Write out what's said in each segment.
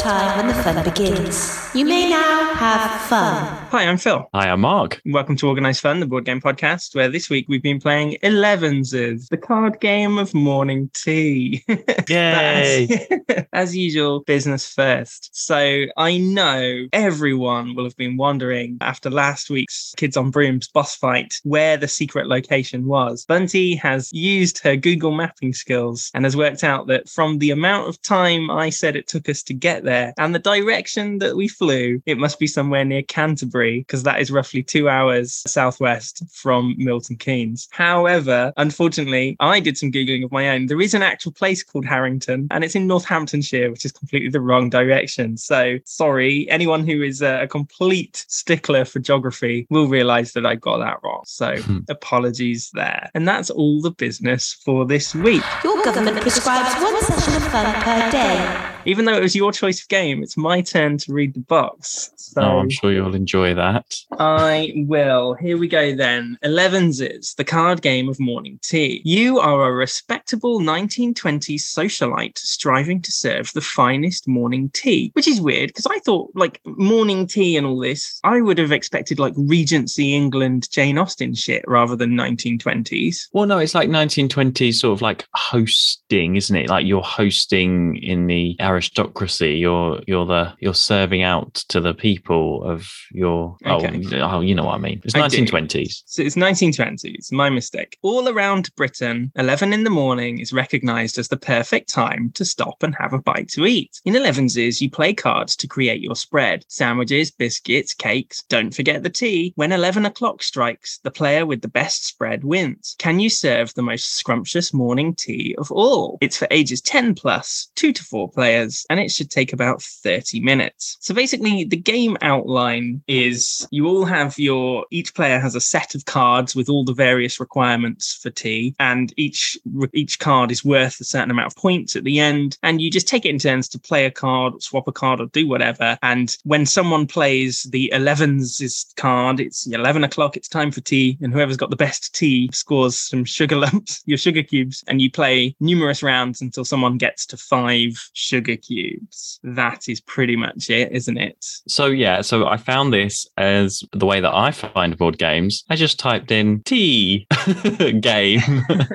time when the fun begins. You may now have fun. Hi, I'm Phil. Hi, I'm Mark. Welcome to Organised Fun, the board game podcast, where this week we've been playing Elevenses, the card game of morning tea. Yay! as, as usual, business first. So I know everyone will have been wondering after last week's Kids on Brooms boss fight where the secret location was. Bunty has used her Google mapping skills and has worked out that from the amount of time I said it took us to get there and the direction that we flew, it must be somewhere near Canterbury because that is roughly two hours southwest from Milton Keynes. However, unfortunately, I did some Googling of my own. There is an actual place called Harrington and it's in Northamptonshire, which is completely the wrong direction. So sorry, anyone who is a, a complete stickler for geography will realize that I got that wrong. So hmm. apologies there. And that's all the business for this week. Your government prescribes one session of fun per day. Even though it was your choice of game, it's my turn to read the box. So Oh, I'm sure you'll enjoy that. I will. Here we go then. Elevenses, the card game of morning tea. You are a respectable 1920s socialite striving to serve the finest morning tea, which is weird because I thought like morning tea and all this, I would have expected like Regency England Jane Austen shit rather than 1920s. Well, no, it's like 1920s sort of like hosting, isn't it? Like you're hosting in the aristocracy. You're you're the you're serving out to the people of your. Oh, okay. Oh, oh, you know what I mean. It's do. 1920s. So it's 1920s, my mistake. All around Britain, 11 in the morning is recognized as the perfect time to stop and have a bite to eat. In 11s, you play cards to create your spread sandwiches, biscuits, cakes. Don't forget the tea. When 11 o'clock strikes, the player with the best spread wins. Can you serve the most scrumptious morning tea of all? It's for ages 10 plus, 2 to 4 players, and it should take about 30 minutes. So basically, the game outline is you all have your each player has a set of cards with all the various requirements for tea, and each each card is worth a certain amount of points at the end. And you just take it in turns to play a card, swap a card, or do whatever. And when someone plays the 11s card, it's 11 o'clock, it's time for tea, and whoever's got the best tea scores some sugar lumps, your sugar cubes, and you play numerous rounds until someone gets to five sugar cubes. That is pretty much it, isn't it? So yeah, so I found this as the way that I find board games. I just typed in tea game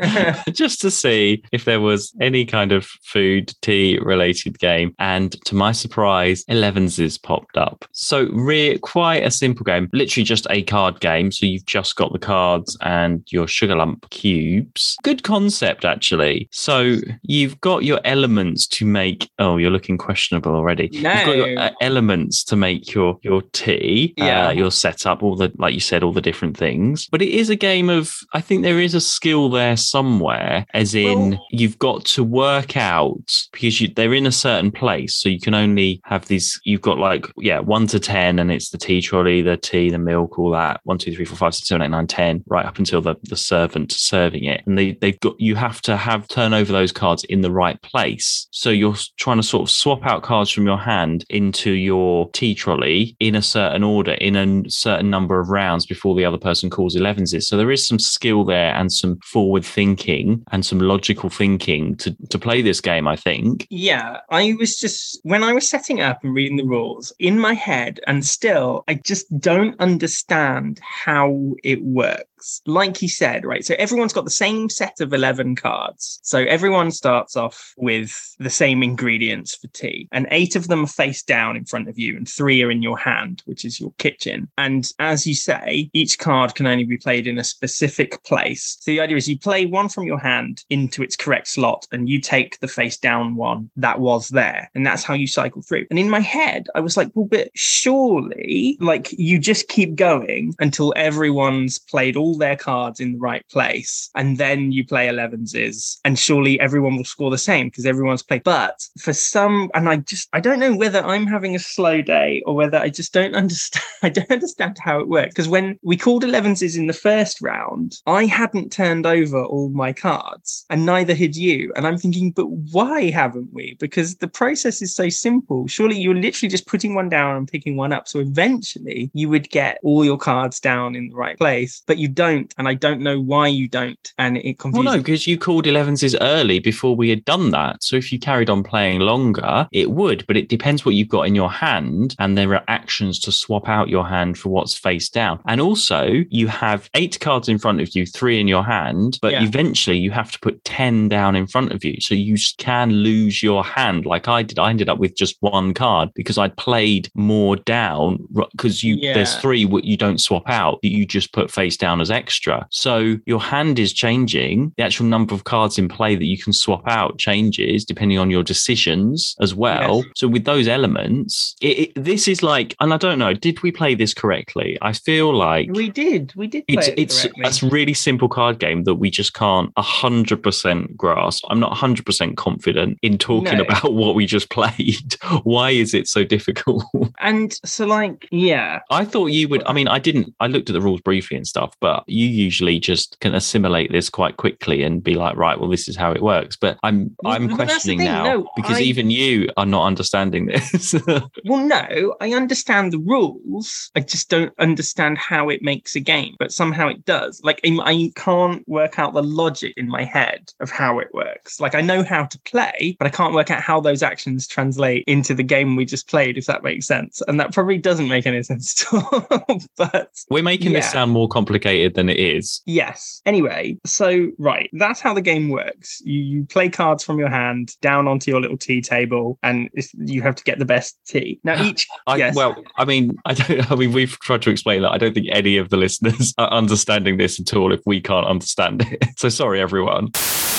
just to see if there was any kind of food tea related game. And to my surprise, 11s popped up. So re- quite a simple game, literally just a card game. So you've just got the cards and your sugar lump cubes. Good concept actually. So you've got your elements to make. Oh, you're looking questionable already. You've got your No. uh, elements to make your your tea. Yeah. Uh, your setup, all the like you said, all the different things. But it is a game of. I think there is a skill there somewhere, as in Well- you've got to work out because you, they're in a certain place, so you can only have these. You've got like yeah, one to ten, and it's the tea trolley, the tea, the milk, all that. One, two, three, four, five, six, seven, eight, nine, ten, right up until the the servant serving it, and they they've got you have to have turn over those cards in the right place. So you're s- trying to sort of swap out cards from your hand into your tea trolley in a certain order in a certain number of rounds before the other person calls 11s. So there is some skill there and some forward thinking and some logical thinking to, to play this game, I think. Yeah, I was just when I was setting up and reading the rules in my head, and still, I just don't understand how it works. Like you said, right? So everyone's got the same set of 11 cards. So everyone starts off with the same ingredients for tea, and eight of them are face down in front of you, and three are in your hand, which is your kitchen. And as you say, each card can only be played in a specific place. So the idea is you play one from your hand into its correct slot, and you take the face down one that was there. And that's how you cycle through. And in my head, I was like, well, but surely, like, you just keep going until everyone's played all their cards in the right place. And then you play 11s, and surely everyone will score the same because everyone's played. But for some, and I just, I don't know whether I'm having a slow day or whether I just don't understand. I don't understand how it works. Because when we called 11s in the first round, I hadn't turned over all my cards, and neither had you. And I'm thinking, but why haven't we? Because the process is so simple. Surely you're literally just putting one down and picking one up. So eventually you would get all your cards down in the right place, but you don't, and I don't know why you don't, and it Well, no, because you called 11s early before we had done that. So if you carried on playing longer, it would, but it depends what you've got in your hand. And there are actions to swap out your hand for what's face down. And also, you have eight cards in front of you, three in your hand, but Yeah. eventually you have to put 10 down in front of you. So you can lose your hand like I did. I ended up with just one card because I'd played more down because you there's three what you don't swap out that you just put face down as extra. So your hand is changing. The actual number of cards in play that you can swap out changes depending on your decisions as well. Yes. So with those elements, it, it, this is like, and I don't know, did we play this correctly? I feel like we did, we did. Play it's it it's a really simple card game that we just can't hundred percent grasp. I'm not hundred percent confident in talking No. about what we just played. Why is it so difficult? and so like, yeah, I thought you would. I mean, I didn't. I looked at the rules briefly and stuff, but you usually just can assimilate this quite quickly and be like, right, well, this is how it works. But I'm Well, I'm but questioning thing, now no, because I- even you are not understanding this. Well, no, I understand the rules. I just don't understand how it makes a game, but somehow it does. Like, I- I can't work out the logic in my head of how it works. Like, I know how to play, but I can't work out how those actions translate into the game we just played, if that makes sense. And that probably doesn't make any sense at all. but We're making this sound more complicated than it is. Yes. Anyway, so right, that's how the game works. You you play cards from your hand down onto your little tea table, and it's, you have to get the best tea. Now each I, Yes. Well, I mean, I don't. I mean, we've tried to explain that. I don't think any of the listeners are understanding this at all. If we can't understand it, so sorry, everyone.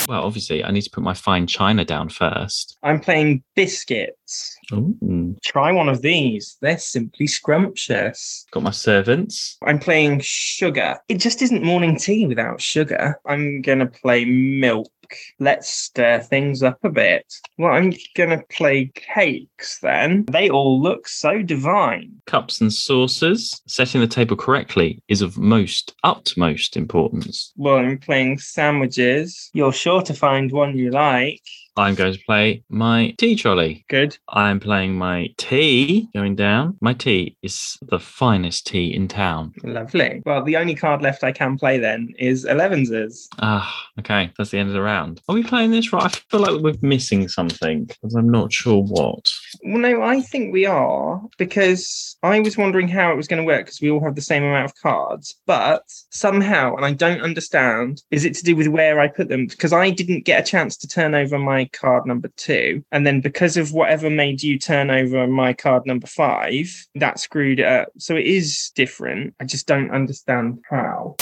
Well, obviously, I need to put my fine china down first. I'm playing biscuits. Ooh. Try one of these. They're simply scrumptious. Got my servants. I'm playing sugar. It just isn't morning tea without sugar. I'm going to play milk. Let's stir things up a bit. Well, I'm going to play cakes then. They all look so divine. Cups and saucers. Setting the table correctly is of most utmost importance. Well, I'm playing sandwiches. You're sure to find one you like. I'm going to play my tea trolley. Good. I'm playing my tea going down. My tea is the finest tea in town. Lovely. Well, the only card left I can play then is 11s. Ah, okay. That's the end of the round. Are we playing this right? I feel like we're missing something because I'm not sure what. Well, no, I think we are because I was wondering how it was going to work because we all have the same amount of cards, but somehow, and I don't understand, is it to do with where I put them? Because I didn't get a chance to turn over my card number two, and then because of whatever made you turn over my card number five, that screwed it up. So it is different. I just don't understand how.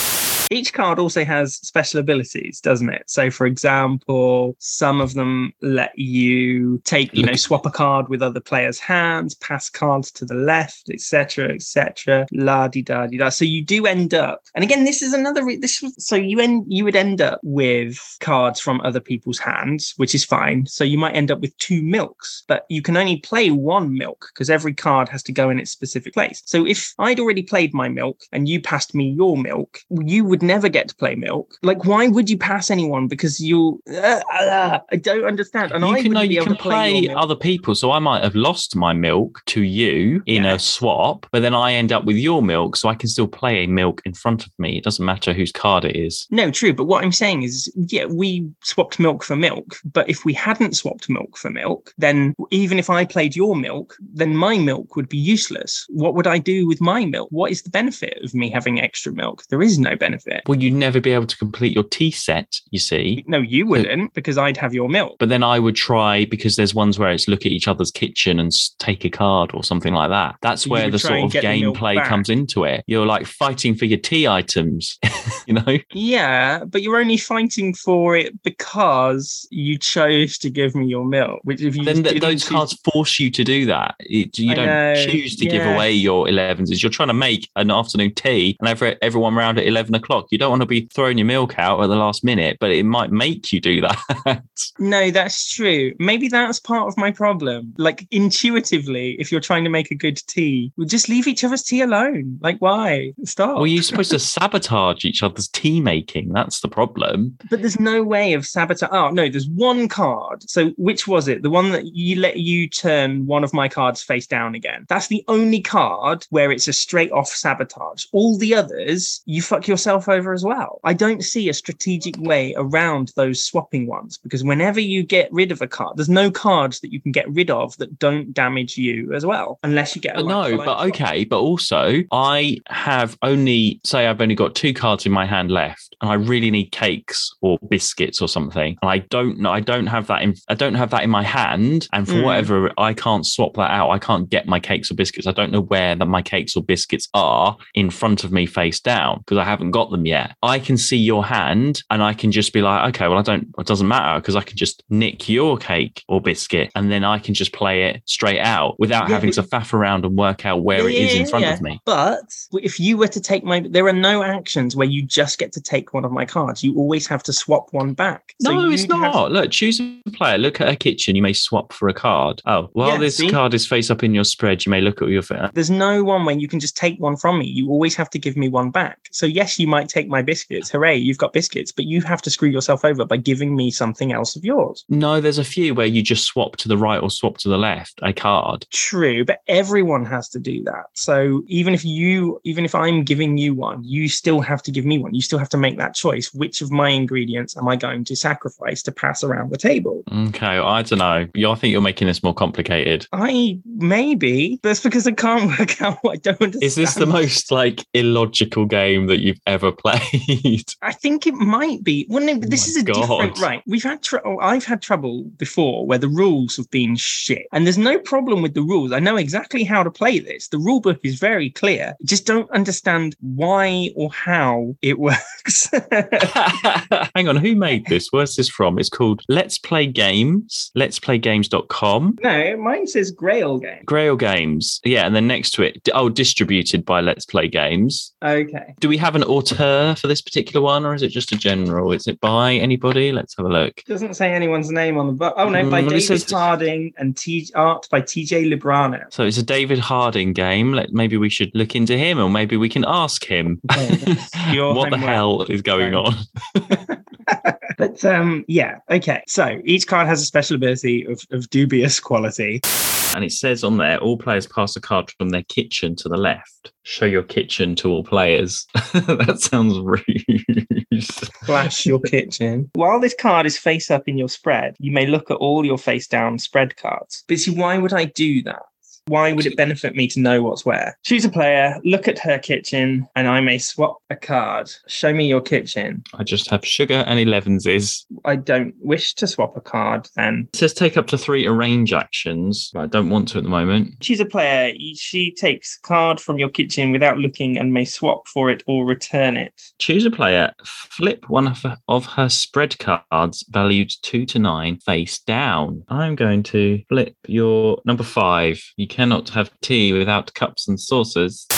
Each card also has special abilities, doesn't it? So, for example, some of them let you take, you know, swap a card with other players' hands, pass cards to the left, etc., etc. La di da di da. So you do end up, and again, this is another. Re- this was so you end you would end up with cards from other people's hands, which is fine. So you might end up with two milks, but you can only play one milk because every card has to go in its specific place. So if I'd already played my milk and you passed me your milk, you would never get to play milk. Like, why would you pass anyone? Because you, uh, uh, I don't understand. And I you can wouldn't know you can play, play other people. So I might have lost my milk to you in Yeah. a swap, but then I end up with your milk, so I can still play a milk in front of me. It doesn't matter whose card it is. No, true. But what I'm saying is, yeah, we swapped milk for milk. But if we hadn't swapped milk for milk, then even if I played your milk, then my milk would be useless. What would I do with my milk? What is the benefit of me having extra milk? There is no benefit. Well, you'd never be able to complete your tea set, you see. No, you wouldn't because I'd have your milk. But then I would try because there's ones where it's look at each other's kitchen and take a card or something like that. That's So where the sort of get the milk gameplay comes into it. You're like fighting for your tea items, you know? Yeah, but you're only fighting for it because you chose to give me your milk. Which if you then th- those cards force you to do that. It, you I don't know, choose to give away your 11s. You're trying to make an afternoon tea and every, everyone around at 11 o'clock. You don't want to be throwing your milk out at the last minute, but it might make you do that. No, that's true. Maybe that's part of my problem. Like intuitively, if you're trying to make a good tea, well, just leave each other's tea alone. Like why? Stop. well, you're supposed to sabotage each other's tea making. That's the problem. But there's no way of sabotage. Oh no, there's one card. So which was it? The one that you let you turn one of my cards face down again. That's the only card where it's a straight off sabotage. All the others, you fuck yourself over as well. I don't see a strategic way around those swapping ones because whenever you get rid of a card, there's no cards that you can get rid of that don't damage you as well, unless you get a But no, but swap. okay. But also, I have only say I've only got two cards in my hand left, and I really need cakes or biscuits or something, and I don't know. I don't have that in. I don't have that in my hand, and for Mm. whatever, I can't swap that out. I can't get my cakes or biscuits. I don't know where that my cakes or biscuits are in front of me face down because I haven't got them yet. I can see your hand, and I can just be like, okay, well, I don't. It doesn't matter because I can just nick your cake or biscuit, and then I can just play it straight out without Yeah, having to faff around and work out where it is in front yeah. of me. But if you were to take my, there are no actions where you just get to take one of my cards. You always have to swap one back. So no, it's have- not. Look, choose a player. Look at her kitchen. You may swap for a card. Oh, while Yeah, this see? card is face up in your spread, you may look at your. There's no one where you can just take one from me. You always have to give me one back. So yes, you might take my biscuits. Hooray, you've got biscuits, but you have to screw yourself over by giving me something else of yours. No, there's a few where you just swap to the right or swap to the left a card. True, but everyone has to do that. So even if you, even if I'm giving you one, you still have to give me one. You still have to make that choice. Which of my ingredients am I going to sacrifice to pass around the table? Okay, I don't know. I think you're making this more complicated. I maybe that's because I can't work out. what I don't understand. Is this the most like illogical game that you've ever played? I think it might be. Well, no, but this my is a different right. We've had tr- oh, I've had trouble before where the rules have been shit, and there's no problem with the rules. I know exactly how to play this. The rule book is very clear. Just don't understand why or how it works. Hang on, who made this? Where's this from? It's called Let's Play Games. Let's Play Games.com. no, mine says Grail Games. Grail Games. Yeah, and then next to it, oh, distributed by Let's Play Games. Okay. Do we have an auteur for this particular one, or is it just a general? Is it by anybody? Let's have a look. Doesn't say anyone's name on the book. Oh no, by Mm, David says- Harding and T- art by TJ Librano. So it's a David Harding game. Let, maybe we should look into him, or maybe we can ask him Okay, what the hell is going on. But um, yeah, okay. So each card has a special ability of, of dubious quality. And it says on there, all players pass a card from their kitchen to the left. Show your kitchen to all players. that sounds rude. Flash your kitchen. While this card is face up in your spread, you may look at all your face down spread cards. But see, why would I do that? Why would it benefit me to know what's where? Choose a player, look at her kitchen, and I may swap a card. Show me your kitchen. I just have sugar and 11s. I don't wish to swap a card then. It says take up to three arrange actions, but I don't want to at the moment. Choose a player. She takes a card from your kitchen without looking and may swap for it or return it. Choose a player, flip one of her, of her spread cards valued two to nine face down. I'm going to flip your number five. You cannot have tea without cups and saucers.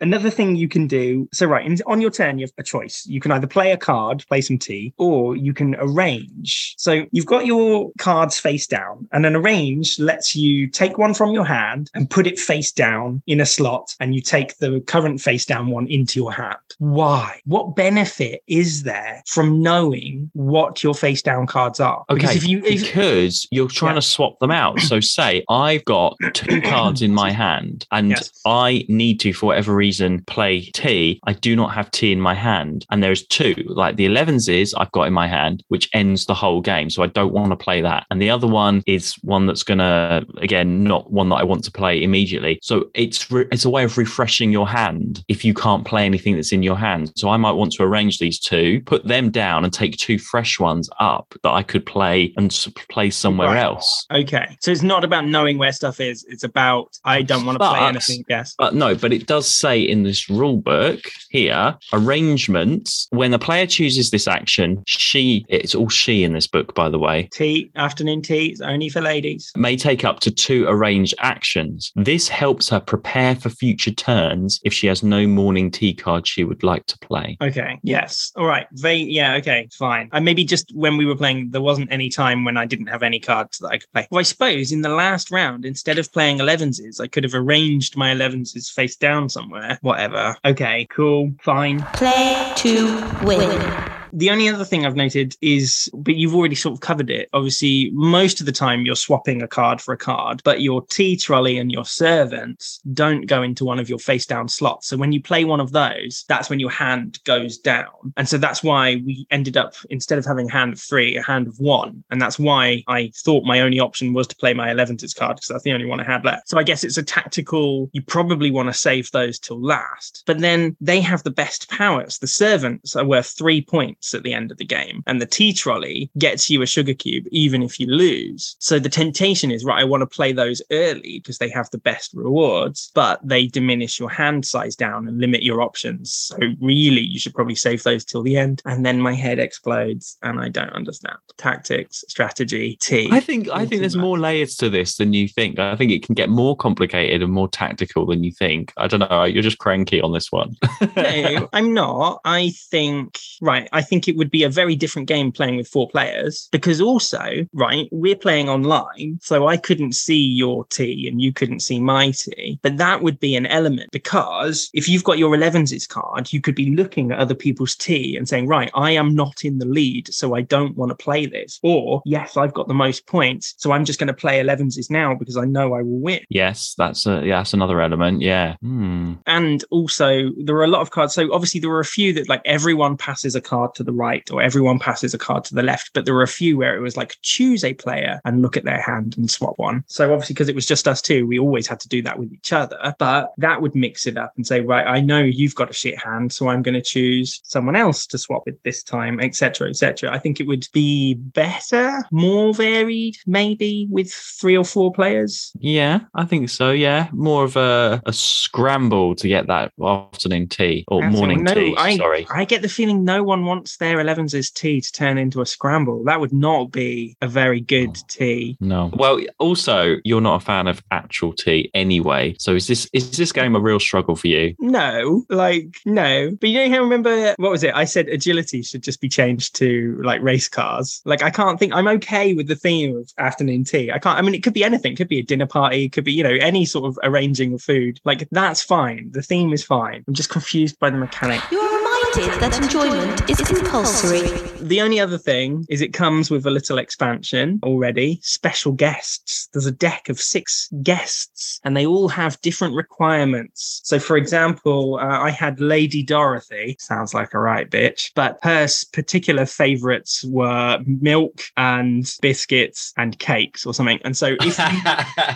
Another thing you can do so, right, in, on your turn, you have a choice. You can either play a card, play some tea, or you can arrange. So, you've got your cards face down, and an arrange lets you take one from your hand and put it face down in a slot, and you take the current face down one into your hand. Why? What benefit is there from knowing what your face down cards are? Because Okay, if you, if, because you're trying Yeah. to swap them out. So, say I've got two cards in my hand and Yes. I need to, for whatever reason, play tea. I do not have tea in my hand. And there's two, like the 11s is I've got in my hand, which ends the whole game. So, I don't want to play that. And the other one is one that's going to, again, not one that I want to play immediately. So, it's, re- it's a way of refreshing your hand if you can't play anything that's in your hand. So, I might want to arrange these two, put them down, and take two fresh ones up that I could play and play somewhere Right. else. okay. So, it's not about knowing where stuff is, it's about I don't want to play anything. Yes. But no, but it does say in this rule book here, arrangements, when a player chooses this action, she, it's all she in this book, by the way, tea, afternoon tea, is only for ladies. may take up to two arranged actions. This helps her prepare for future turns if she has no morning tea card she would like to play. Okay. Yes. All right. They. Yeah. Okay. Fine. And maybe just when we were playing, there wasn't any time when I didn't have any cards that I could play. Well, I suppose in the last round, instead of playing 11s, I could have arranged my 11s face down somewhere. Whatever. Okay. Cool. Fine. Play to win. The only other thing I've noted is, but you've already sort of covered it. Obviously, most of the time you're swapping a card for a card, but your tea trolley and your servants don't go into one of your face down slots. So when you play one of those, that's when your hand goes down. And so that's why we ended up, instead of having hand of three, a hand of one. And that's why I thought my only option was to play my 11th card because that's the only one I had left. So I guess it's a tactical, you probably want to save those till last. But then they have the best powers. The servants are worth three points at the end of the game, and the tea trolley gets you a sugar cube even if you lose. So the temptation is, right, I want to play those early because they have the best rewards, but they diminish your hand size down and limit your options. So really, you should probably save those till the end. And then my head explodes and I don't understand tactics, strategy, tea. I think I think there's more layers to this than you think. I think it can get more complicated and more tactical than you think. I don't know. You're just cranky on this one. no, I'm not. I think, right, I think it would be a very different game playing with four players because also, right, we're playing online. So I couldn't see your tea and you couldn't see my tea. But that would be an element because if you've got your 11s card, you could be looking at other people's tea and saying, right, I am not in the lead. So I don't want to play this. Or, yes, I've got the most points. So I'm just going to play 11s now because I know I will win. Yes, that's a, yeah, that's another element. Yeah. Hmm. And also, there are a lot of cards. So obviously, there are a few that like everyone passes a card to the right or everyone passes a card to the left. But there were a few where it was like choose a player and look at their hand and swap one. So obviously, because it was just us two, we always had to do that with each other. But that would mix it up and say, right, I know you've got a shit hand, so I'm going to choose someone else to swap with this time, etc., etc. I think it would be better, more varied, maybe with three or four players. Yeah, I think so. Yeah, more of a, a scramble to get that afternoon tea or Absolutely. morning no, tea. I, Sorry. I get the feeling no one wants their 11s tea to turn into a scramble. That would not be a very good Oh. tea. No. Well, also, you're not a fan of actual tea anyway. So is this is this game a real struggle for you? No, like no. But you know how remember what was it? I said agility should just be changed to like race cars. Like I can't think I'm okay with the theme of afternoon tea. I can't I mean it could be anything. It could be a dinner party, it could be, you know, any sort of arranging of food. Like that's fine. The theme is fine. I'm just confused by the mechanic. You that enjoyment is compulsory. The only other thing is it comes with a little expansion already. Special guests. There's a deck of six guests, and they all have different requirements. So, for example, uh, I had Lady Dorothy. Sounds like a right bitch, but her particular favorites were milk and biscuits and cakes or something. And so, if you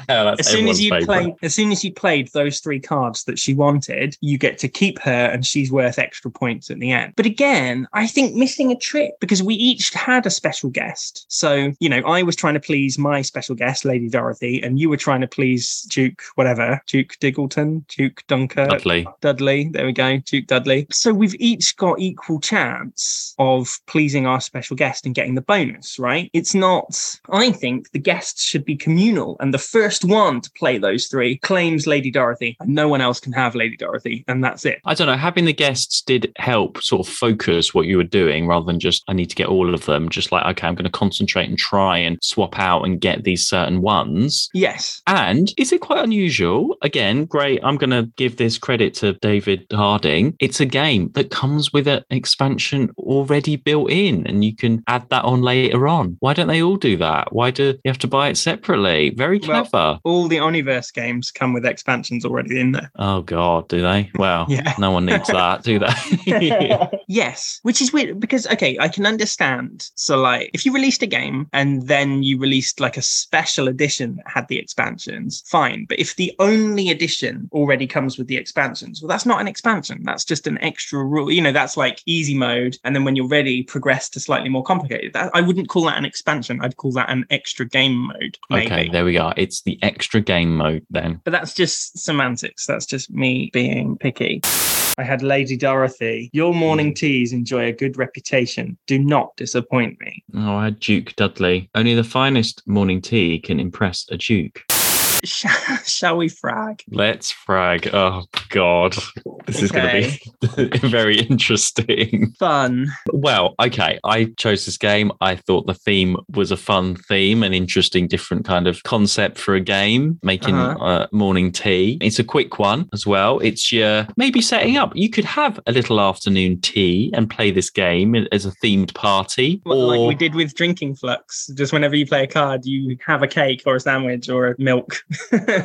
as soon as you favourite. played as soon as you played those three cards that she wanted you get to keep her and she's worth extra points at the end but again i think missing a trick because we each had a special guest so you know i was trying to please my special guest lady dorothy and you were trying to please duke whatever duke diggleton duke Dunker, Dudley. Dudley, there we go, Duke Dudley. So we've each got equal chance of pleasing our special guest and getting the bonus, right? It's not, I think the guests should be communal, and the first one to play those three claims Lady Dorothy, and no one else can have Lady Dorothy, and that's it. I don't know. Having the guests did help sort of focus what you were doing rather than just, I need to get all of them. Just like, okay, I'm going to concentrate and try and swap out and get these certain ones. Yes. And is it quite unusual? Again, great. I'm going to give this credit to David Harding. It's a game that comes with an expansion already built in, and you can add that on later on. Why don't they all do that? Why do you have to buy it separately? Very Well- clever. All the Oniverse games come with expansions already in there. oh, God, do they? Well, Yeah. no one needs that, do they? yes, which is weird because okay, I can understand. So like, if you released a game and then you released like a special edition that had the expansions, fine. But if the only edition already comes with the expansions, well, that's not an expansion. That's just an extra rule. You know, that's like easy mode, and then when you're ready, progress to slightly more complicated. That, I wouldn't call that an expansion. I'd call that an extra game mode. Maybe. okay, there we are. It's the extra game mode then. But that's just semantics. That's just me being picky. I had Lady Dorothy. Your morning hmm. teas enjoy a good reputation. Do not disappoint me. Oh, I had Duke Dudley. Only the finest morning tea can impress a duke. Shall, shall we frag? Let's frag. Oh God, this is going to be very interesting. Fun. Well, okay. I chose this game. I thought the theme was a fun theme, an interesting, different kind of concept for a game, making Uh-huh. uh, morning tea. It's a quick one as well. It's your maybe setting up. You could have a little afternoon tea and play this game as a themed party, Well, or like we did with drinking Fluxx. Just whenever you play a card, you have a cake or a sandwich or a milk.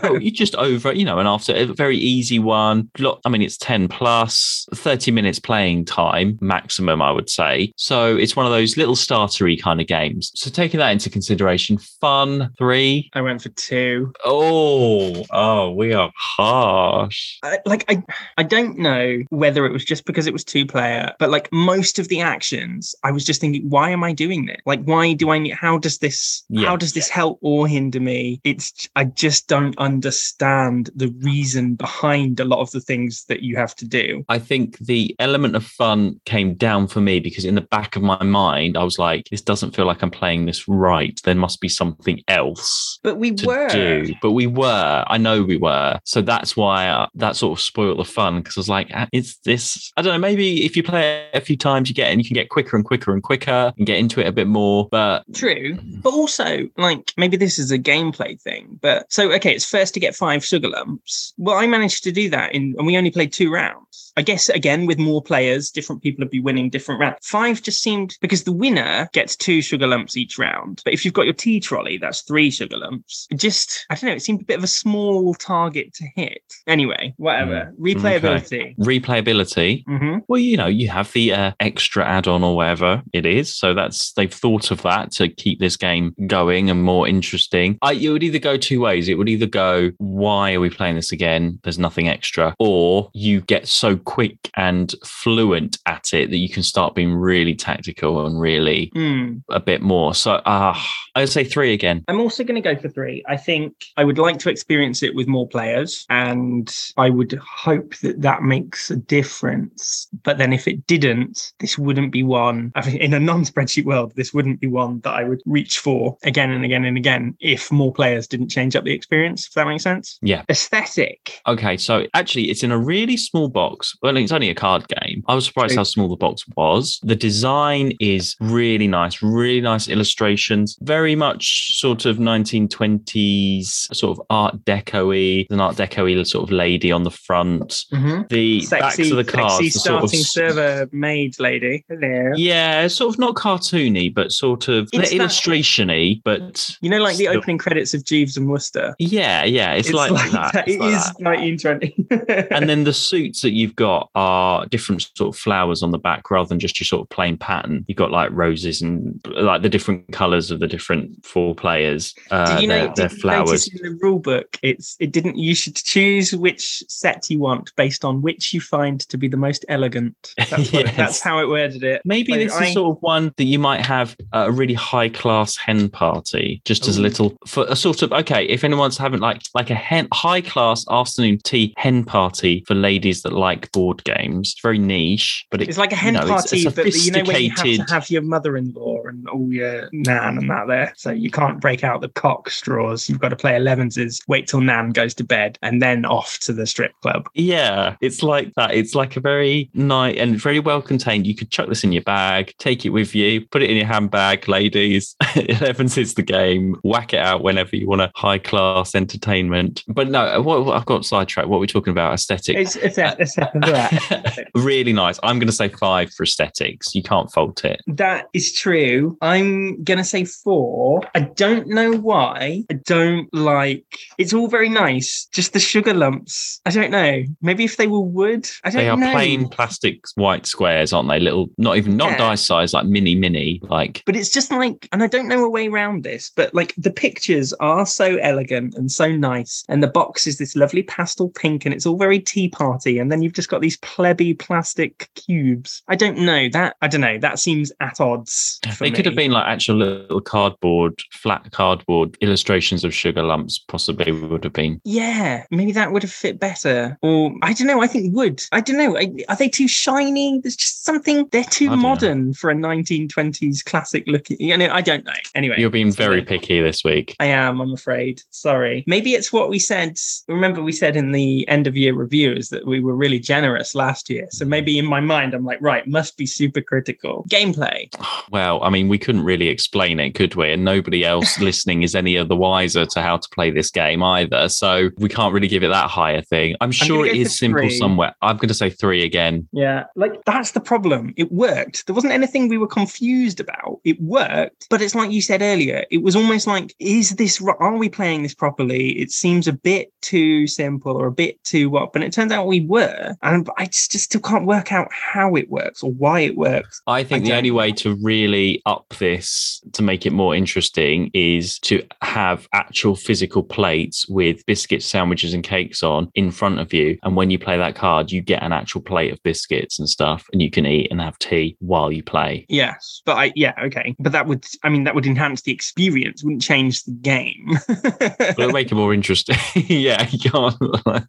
Oh, you just over, you know, and after a very easy one. I mean, it's 10 plus, 30 minutes playing time maximum, I would say. So it's one of those little startery kind of games. So taking that into consideration, fun, three. I went for two. Oh, oh, we are harsh. I, like I, I don't know whether it was just because it was two player, but like most of the actions, I was just thinking, why am I doing this? Like, why do I need? How does this? Yeah. How does this help or hinder me? It's I just don't understand the reason behind a lot of the things that you have to do. I think the element of fun came down for me because in the back of my mind, I was like, this doesn't feel like I'm playing this right. There must be something else. But we to were. do, but we were. I know we were. So that's why uh, that sort of spoiled the fun because I was like, ah, it's this. I don't know. Maybe if you play it a few times, you get and you can get quicker and quicker and quicker and get into it a bit more. But True, but also like maybe this is a gameplay thing. But so okay, it's first to get five sugar lumps. Well, I managed to do that in, and we only played two rounds. I guess again with more players, different people would be winning different rounds. Five just seemed because the winner gets two sugar lumps each round. But if you've got your tea trolley, that's three sugar lumps. It just I don't know. It seemed a bit of a small target to hit. Anyway, whatever. Replayability. replayability. hmm Well, you know, you have the uh, extra add-on or whatever it is. So that's they've thought of that to keep this game going and more interesting. I, it would either go two ways. It would either go, why are we playing this again? There's nothing extra, or you get so quick and fluent at it that you can start being really tactical and really Mm. a bit more. So, ah, I'd say three again. I'm also going to go for three. I think I would like to experience it with more players, and I would hope that that makes a difference. But then, if it didn't, this wouldn't be one. I mean, in a non-spreadsheet world, this wouldn't be one that I would reach for again and again and again if more players didn't change up the experience. If that makes sense. Yeah. Aesthetic. Okay, so actually, it's in a really small box. Well, it's only a card game. I was surprised True. how small the box was. The design is really nice, really nice illustrations, very much sort of 1920s, sort of Art Deco-y, an Art Deco-y sort of lady on the front. Mm-hmm. The backs Sexy, of the cards sexy are sort of starting server maid lady. Hello. yeah, sort of not cartoony, but sort of It's they're that- illustration-y, but You know, like the Still- opening credits of Jeeves and Wooster. yeah, yeah, it's, like, that. It's It like is that. 1920. and then the suits that you've got are different sort of flowers on the back rather than just your sort of plain pattern. You've got like roses and like the different colors of the different four players. Uh, Did you know? their, flowers. in the rule book? It's it didn't. You should choose which set you want based on which you find to be the most elegant. That's, what, Yes. that's how it worded it. Maybe So this I- is sort of one that you might have a really high class hen party, just as a little for a sort of okay. If anyone's having like like a hen high class afternoon tea hen party for ladies that like board games, it's very niche, but it, It's like a hen you know, it's a party, but you know when you have to have your mother-in-law and all your nan and that there, so you can't break out the cock straws. You've got to play elevenses, wait till nan goes to bed, and then off to the strip club. Yeah, it's like that. It's like a very nice and very well contained. You could chuck this in your bag, take it with you, put it in your handbag, ladies. Eleven's is the game. Whack it out whenever you want a high class entertainment. But no, what, what- I've got sidetracked. What are we talking about? Aesthetic. It's it's, it's, it's really nice. I'm going to say five for aesthetics. You can't fault it. That is true. I'm gonna say four. I don't know why. I don't like. It's all very nice. Just the sugar lumps. I don't know. Maybe if they were wood. I don't They are know. plain plastic white squares, aren't they? Little, not even not Yeah. dice size, like mini, mini. Like But it's just like, and I don't know a way around this, but like the pictures are so elegant and so nice. And the box is this lovely pastel pink and it's all very tea party. And then you've just got these plebby plastic cubes. I don't know that. I don't know. That seems at odds. For they could have been like actual little card cardboard, flat cardboard illustrations of sugar lumps possibly would have been. Yeah, maybe that would have fit better. Or I don't know. I think wood. I don't know. Are they too shiny? There's just something. They're too modern for a 1920s classic looking. You know, I don't know. Anyway, you're being very picky this week. I am. I'm afraid. Sorry. Maybe it's what we said. Remember, we said in the end of year reviews that we were really generous last year. So maybe in my mind, I'm like, right, must be super critical. Gameplay. Well, I mean, we couldn't really explain it, could we? And nobody else listening is any of the wiser to how to play this game either. So we can't really give it that higher thing. I'm sure it is simple three. somewhere. I'm going to say three again. Yeah. Like that's the problem. It worked. There wasn't anything we were confused about. It worked. But it's like you said earlier, it was almost like, is this, are we playing this properly? It seems a bit too simple or a bit too what? But it turns out we were. And I just, just still can't work out how it works or why it works. I think I the only way to really up this to make it more interesting is to have actual physical plates with biscuits, sandwiches, and cakes on in front of you. And when you play that card, you get an actual plate of biscuits and stuff, and you can eat and have tea while you play. Yes, but I yeah okay, but that would I mean that would enhance the experience, wouldn't change the game. but it'll make it more interesting. yeah, you can't. Like...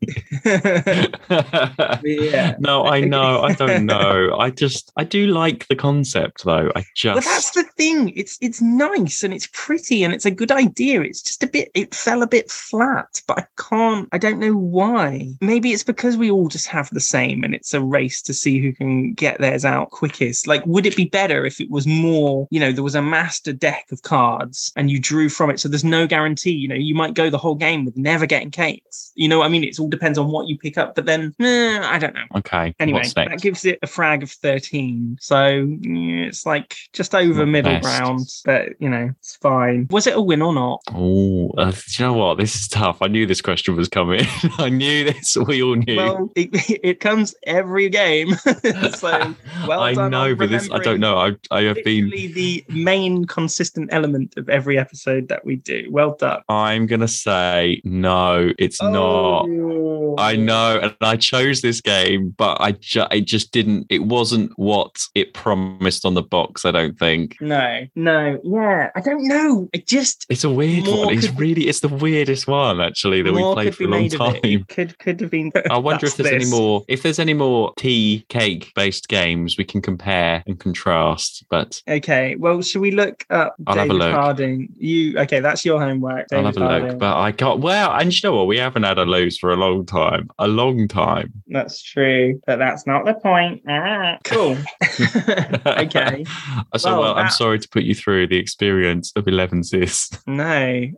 yeah. No, I know. I don't know. I just I do like the concept though. I just. But that's the thing. It's it's nice and it's pretty and it's a good idea. It's just a bit. It fell a bit flat, but I can't. I don't know why. Maybe it's because we all just have the same and it's a race to see who can get theirs out quickest. Like, would it be better if it was more? You know, there was a master deck of cards and you drew from it, so there's no guarantee. You know, you might go the whole game with never getting cakes. You know, I mean, it all depends on what you pick up. But then, eh, I don't know. Okay. Anyway, that gives it a frag of thirteen. So yeah, it's like just over Not middle best. ground, but you know, it's fine. Was it a win or not? Oh, uh, you know what? This is tough. I knew this question was coming. I knew this. We all knew. Well, it, it comes every game. so well I done. know, but this I don't know. I I have been the main consistent element of every episode that we do. Well done. I'm gonna say no. It's oh. not. I know, and I chose this game, but I ju- it just didn't. It wasn't what it promised on the box. I don't think. No, no, yeah, I don't know. It just it's a weird one. It's really it's the weirdest one actually that we played for a long time. It. it. could could have been. I wonder if there's this. any more. If there's any more tea cake based games we can compare and contrast. But okay, well, should we look up I'll David look. Harding? You okay? That's your homework. David I'll have a Harding. look. But I got well, and you know what? We haven't had a lose for a long time. A long time. That's true, but that's not the point. Ah, cool. okay. So well, well that... I'm sorry to put you through the experience of Elevenses. No,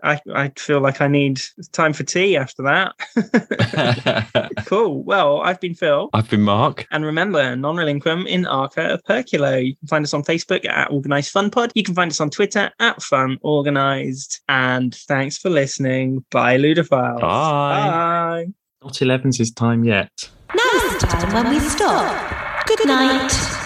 I I feel like I need time for tea after that. cool. Well, I've been Phil. I've been Mark. And remember, non relinquum in Arca of Perculo. You can find us on Facebook at Organized Fun Pod. You can find us on Twitter at Fun Organized. And thanks for listening. Bye, Ludophiles. Bye. Bye. Not 11's time yet. Now's the time when we stop. Good night.